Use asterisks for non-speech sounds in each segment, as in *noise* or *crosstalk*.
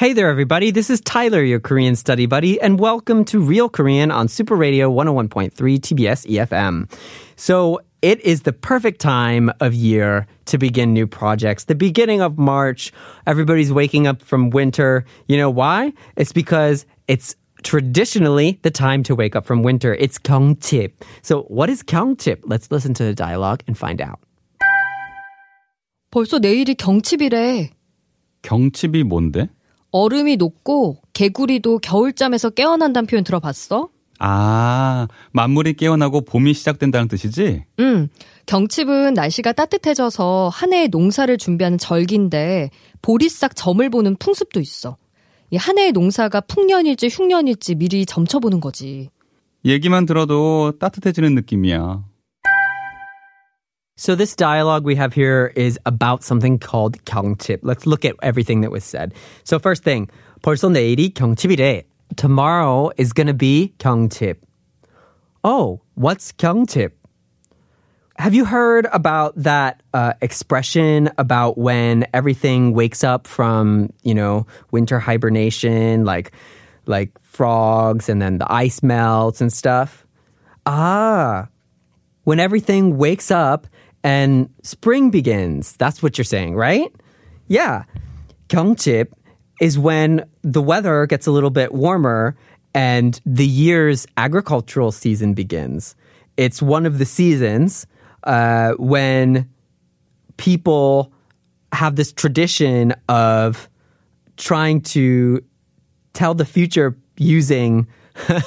Hey there, everybody. This is Tyler, your Korean study buddy, and welcome to Real Korean on Super Radio 101.3 TBS EFM. So, it is the perfect time of year to begin new projects. The beginning of March, everybody's waking up from winter. You know why? It's because it's traditionally the time to wake up from winter. It's 경칩. So, what is 경칩? Let's listen to the dialogue and find out. 벌써 내일이 경칩이래. 경칩이 뭔데? 얼음이 녹고 개구리도 겨울잠에서 깨어난다는 표현 들어봤어? 아, 만물이 깨어나고 봄이 시작된다는 뜻이지? 응. 경칩은 날씨가 따뜻해져서 한 해의 농사를 준비하는 절기인데 보리싹 점을 보는 풍습도 있어. 이 한 해의 농사가 풍년일지 흉년일지 미리 점쳐보는 거지. 얘기만 들어도 따뜻해지는 느낌이야. So this dialogue we have here is about something called 경칩. Let's look at everything that was said. So first thing, 벌써 내일이 경칩이래. Tomorrow is going to be 경칩. Oh, what's 경칩? Have you heard about that uh, expression about when everything wakes up from, you know, winter hibernation, like like frogs and then the ice melts and stuff? Ah, when everything wakes up and spring begins. That's what you're saying, right? Yeah. 경칩 is when the weather gets a little bit warmer and the year's agricultural season begins. It's one of the seasons uh, when people have this tradition of trying to tell the future using *laughs*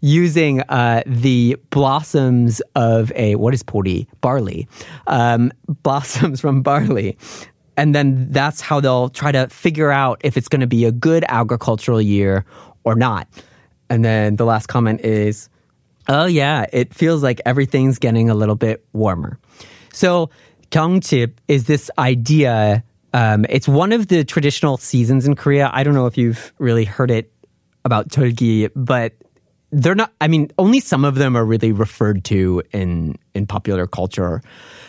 using uh, the blossoms of a what is pori barley. Um, *laughs* blossoms from barley. And then that's how they'll try to figure out if it's going to be a good agricultural year or not. And then the last comment is oh yeah it feels like everything's getting a little bit warmer. So 경칩 is this idea um, it's one of the traditional seasons in korea. I don't know if you've really heard it about Turkey, but they're not i mean only some of them are really referred to in in popular culture.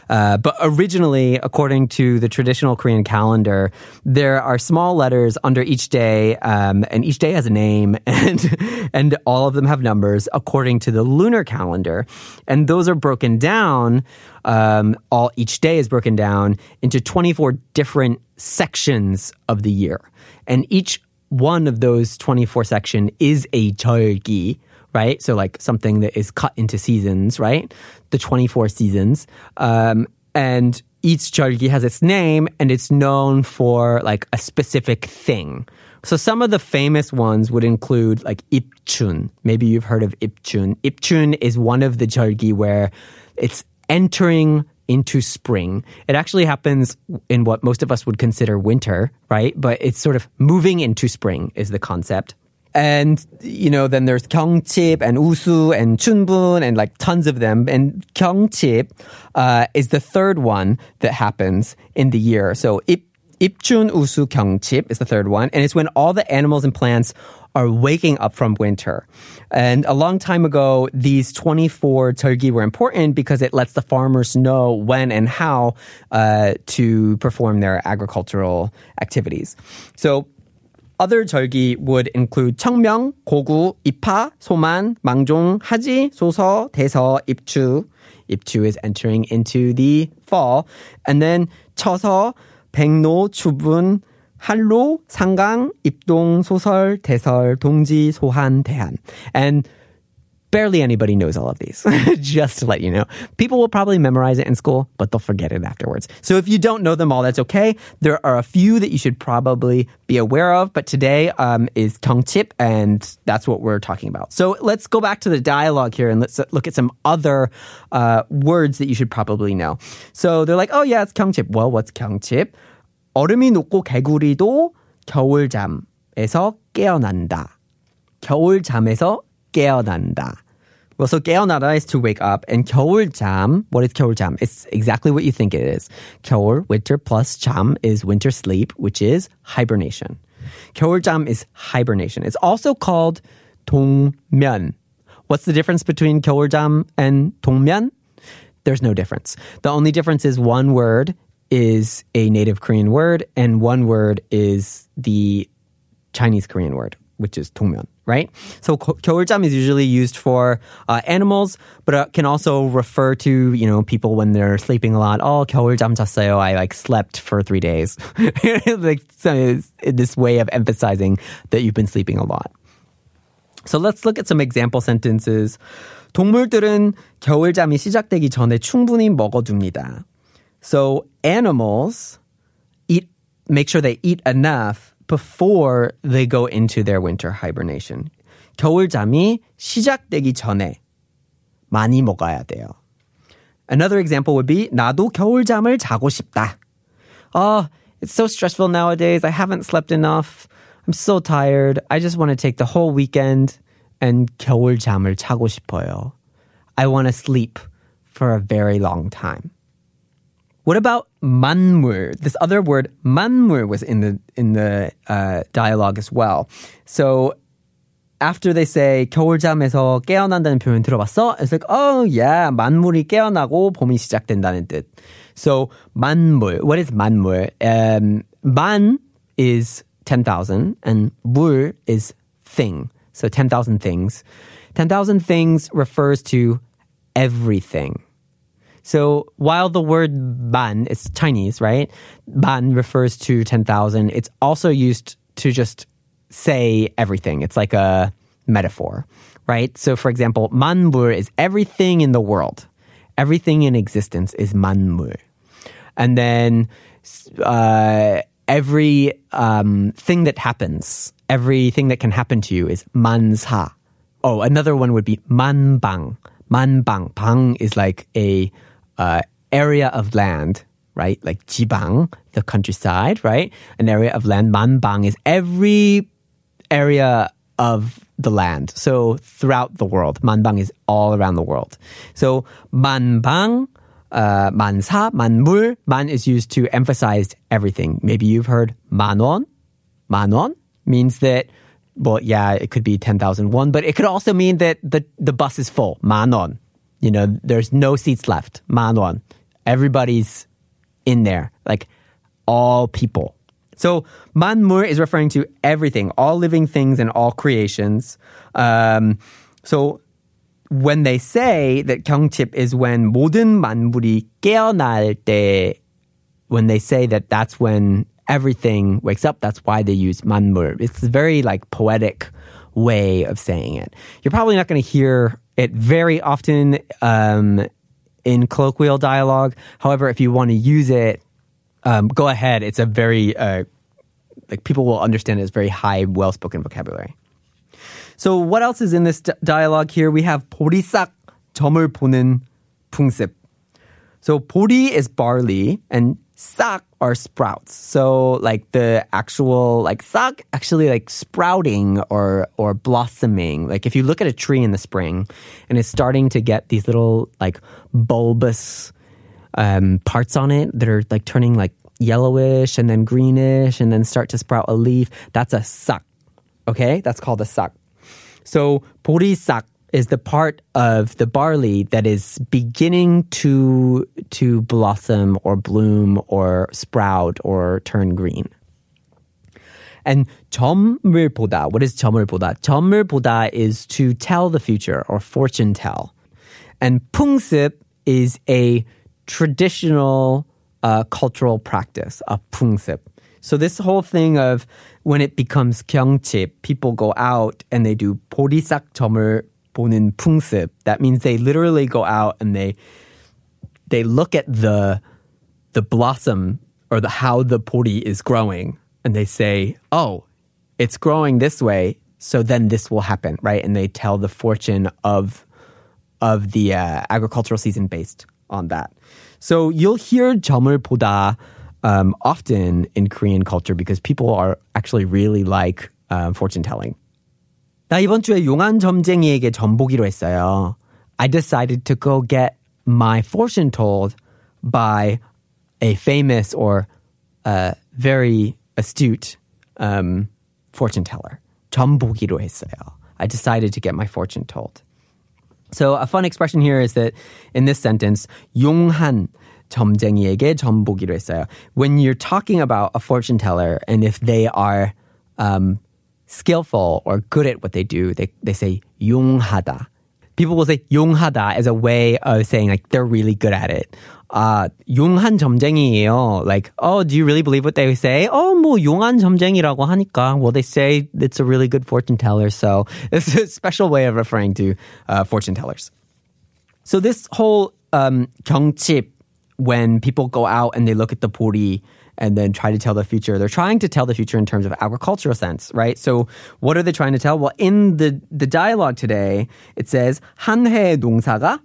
Uh, but originally according to the traditional korean calendar there are small letters under each day um, and each day has a name *laughs* and and all of them have numbers according to the lunar calendar. And those are broken down um, all each day is broken down into 24 different sections of the year. And each one of those 24 section is a 절기, right? So like something that is cut into seasons, right? The 24 seasons. Um, and each jeolgi has its name and it's known for like a specific thing. So some of the famous ones would include like Ipchun. Maybe you've heard of Ipchun. Ipchun is one of the jeolgi where it's entering into spring. It actually happens in what most of us would consider winter, right? But it's sort of moving into spring is the concept and you know then there's Gyeongchip and Usu and Chunbun and like tons of them and Gyeongchip uh, is the third one that happens in the year so Ip Ipchun Usu Gyeongchip is the third one and it's when all the animals and plants are waking up from winter. And a long time ago, these 24 jeolgi were important because it lets the farmers know when and how uh, to perform their agricultural activities. So other 절기 would include 청명, 고구, 입하, 소만, 망종, 하지, 소서, 대서, 입추. 입추 is entering into the fall. And then 처서, 백로, 추분, 한로, 상강, 입동, 소설, 대설, 동지, 소한, 대한. And Barely anybody knows all of these, *laughs* just to let you know. People will probably memorize it in school, but they'll forget it afterwards. So if you don't know them all, that's okay. There are a few that you should probably be aware of, but today um, is Gyeongchip, and that's what we're talking about. So let's go back to the dialogue here and let's look at some other uh, words that you should probably know. So they're like, oh yeah, it's Gyeongchip. Well, what's Gyeongchip? 얼음이 녹고 개구리도 겨울잠에서 깨어난다. 겨울잠에서 깨어난다. Well, so 깨어나다 is to wake up, and 겨울잠, what is 겨울잠? It's exactly what you think it is. 겨울, winter, plus 잠 is winter sleep, which is hibernation. 겨울잠 is hibernation. It's also called 동면. What's the difference between 겨울잠 and 동면? There's no difference. The only difference is one word is a native Korean word, and one word is the Chinese Korean word, which is 동면, right? So 거- 겨울잠 is usually used for uh, animals, but it can also refer to, you know, people when they're sleeping a lot. Oh, 겨울잠 잤어요. I like slept for three days. *laughs* like so it's this way of emphasizing that you've been sleeping a lot. So let's look at some example sentences. 동물들은 겨울잠이 시작되기 전에 충분히 먹어둡니다. So animals eat, make sure they eat enough before they go into their winter hibernation. 겨울잠이 시작되기 전에 많이 먹어야 돼요. Another example would be 나도 겨울잠을 자고 싶다. Oh, it's so stressful nowadays. I haven't slept enough. I'm so tired. I just want to take the whole weekend and 겨울잠을 자고 싶어요. I want to sleep for a very long time. What about 만물? This other word 만물 was in the in the uh, dialogue as well. So after they say 겨울잠에서 깨어난다는 표현 들어봤어? It's like, oh yeah, 만물이 깨어나고 봄이 시작된다는 뜻. So 만물, what is 만물? Um, 만 is 10,000 and 물 is thing. So 10,000 things. 10,000 things refers to everything. So while the word ban is Chinese, right? Ban refers to 10,000. It's also used to just say everything. It's like a metaphor, right? So for example, manmur is everything in the world. Everything in existence is manmur. And then uh, every um, thing that happens, everything that can happen to you is mansa. Oh, another one would be manbang. Manbang. Bang is like a uh, area of land, right? Like jibang, the countryside, right? An area of land. Manbang is every area of the land. So throughout the world, manbang is all around the world. So manbang, uh, 만사, 만물, man is used to emphasize everything. Maybe you've heard 만원. 만원 means that, well, yeah, it could be 10,000 won, but it could also mean that the, the bus is full. 만원. You know, there's no seats left. 만원. Everybody's in there. Like all people. So manmur is referring to everything, all living things and all creations. Um, so when they say that 경칩 is when 모든 만물이 깨어날 때, when they say that that's when everything wakes up, that's why they use 만물. It's a very like poetic way of saying it. You're probably not going to hear it very often um, in colloquial dialogue. However, if you want to use it, um, go ahead. It's a very uh, like people will understand it as very high, well-spoken vocabulary. So what else is in this di- dialogue here? We have 보리싹 점을 보는 풍습. So 보리 is barley and Suck or sprouts. So like the actual like suck actually like sprouting or or blossoming. Like if you look at a tree in the spring and it's starting to get these little like bulbous um, parts on it that are like turning like yellowish and then greenish and then start to sprout a leaf, that's a suck. Okay? That's called a suck. So porisak is the part of the barley that is beginning to to blossom or bloom or sprout or turn green. And 점을 보다. What is 점을 보다? 점을 보다 is to tell the future or fortune tell. And 풍습 is a traditional uh, cultural practice, a 풍습. So this whole thing of when it becomes 경칩, people go out and they do 보리싹 점을 보는 풍습. That means they literally go out and they they look at the the blossom or the how the pori is growing and they say, "Oh, it's growing this way, so then this will happen," right? And they tell the fortune of of the uh, agricultural season based on that. So you'll hear 점을 보다 um, often in Korean culture because people are actually really like um, fortune telling. 나 이번 주에 용한 점쟁이에게 전보기로 했어요. I decided to go get my fortune told by a famous or a very astute um, fortune teller. 전보기로 했어요. I decided to get my fortune told. So a fun expression here is that in this sentence, 용한 점쟁이에게 전보기로 했어요. When you're talking about a fortune teller and if they are um, skillful or good at what they do, they, they say 용하다. People will say 용하다 as a way of saying like they're really good at it. 아, 용한 점쟁이에요. Like, oh, do you really believe what they say? Oh, 뭐 용한 점쟁이라고 하니까. Well, they say it's a really good fortune teller. So *laughs* it's a special way of referring to uh, fortune tellers. So this whole um, 경칩, when people go out and they look at the puri and then try to tell the future, they're trying to tell the future in terms of agricultural sense, right? So what are they trying to tell? Well, in the, the dialogue today, it says 한 해의 농사가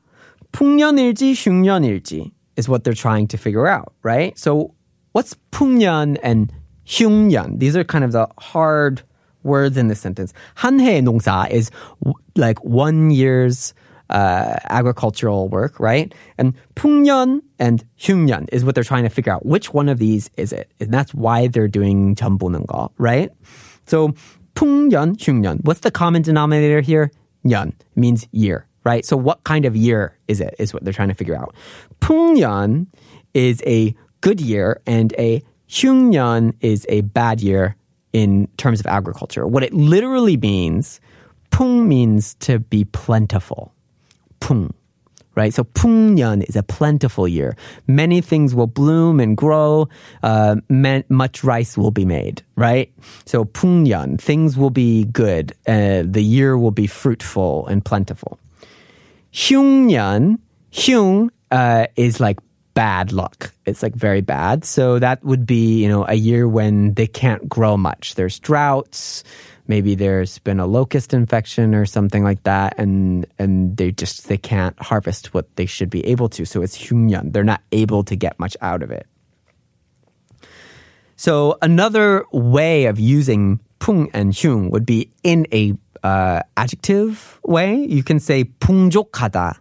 풍년일지 흉년일지 is what they're trying to figure out, right? So what's 풍년 and 흉년? These are kind of the hard words in this sentence. 한 해의 농사 is w- like one year's uh, agricultural work, right? And 풍년 and 흉년 is what they're trying to figure out. Which one of these is it? And that's why they're doing 점 보는 거, right? So 풍년, 흉년. What's the common denominator here? 년 means year, right? So what kind of year is it? Is what they're trying to figure out. 풍년 is a good year and a 흉년 is a bad year in terms of agriculture. What it literally means, 풍 means to be plentiful. pung right? So pungnyeon is a plentiful year. Many things will bloom and grow. Uh, much rice will be made, right? So pungnyeon, things will be good. Uh, the year will be fruitful and plentiful. Hyungnyeon, hyung uh, is like bad luck. It's like very bad. So that would be, you know, a year when they can't grow much. There's droughts maybe there's been a locust infection or something like that and and they just they can't harvest what they should be able to. So it's hyungnyeon they're not able to get much out of it. So another way of using pung and hyung would be in a uh, adjective way. You can say pungjokada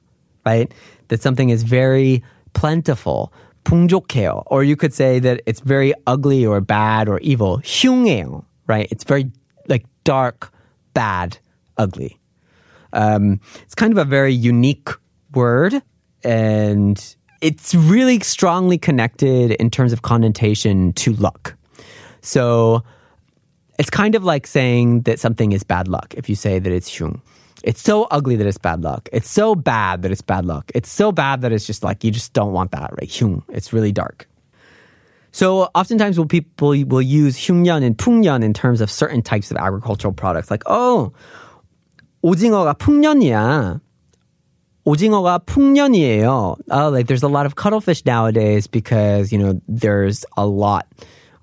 right? That something is very plentiful Pungjokeo, Or you could say that it's very ugly or bad or evil. 흉해요, right? It's very dark, bad, ugly. Um, it's kind of a very unique word and it's really strongly connected in terms of connotation to luck. So it's kind of like saying that something is bad luck if you say that it's 흉. It's so ugly that it's bad luck. It's so bad that it's bad luck. It's so bad that it's just like you just don't want that, right? 흉. It's really dark. So oftentimes will people will use 흉년 and 풍년 in terms of certain types of agricultural products like oh 오징어가 풍년이야. 오징어가 풍년이에요. Oh, like there's a lot of cuttlefish nowadays because you know there's a lot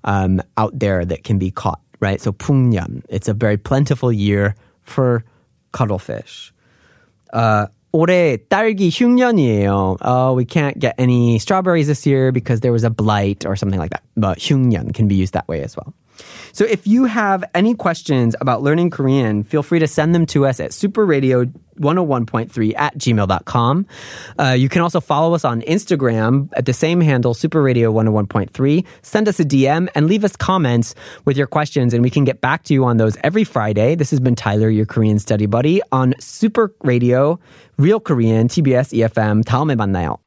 um, out there that can be caught, right? So 풍년, it's a very plentiful year for cuttlefish. Uh, 올해 딸기 흉년이에요. Oh, we can't get any strawberries this year because there was a blight or something like that. But 흉년 can be used that way as well. So if you have any questions about learning Korean, feel free to send them to us at superradio101.3 at gmail.com. Uh, you can also follow us on Instagram at the same handle, superradio101.3. Send us a DM and leave us comments with your questions, and we can get back to you on those every Friday. This has been Tyler, your Korean study buddy, on Super Radio, Real Korean, TBS EFM. 다음에 만나요.